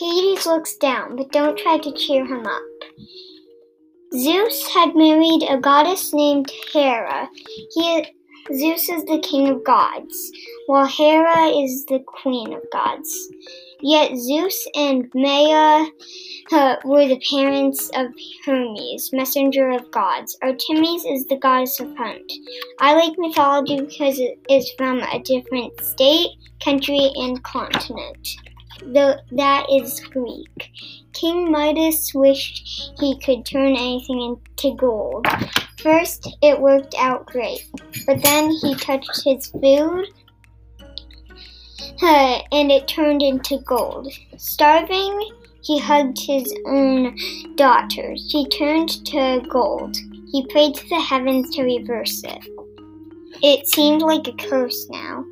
Hermes looks down, but don't try to cheer him up. Zeus had married a goddess named Hera. He, Zeus is the king of gods, while Hera is the queen of gods. Yet Zeus and Maia uh, were the parents of Hermes, messenger of gods. Artemis is the goddess of hunt. I like mythology because it is from a different state, country, and continent. The, that is Greek. King Midas wished he could turn anything into gold. First, it worked out great, but then he touched his food and it turned into gold. Starving, he hugged his own daughter. She turned to gold. He prayed to the heavens to reverse it. It seemed like a curse now.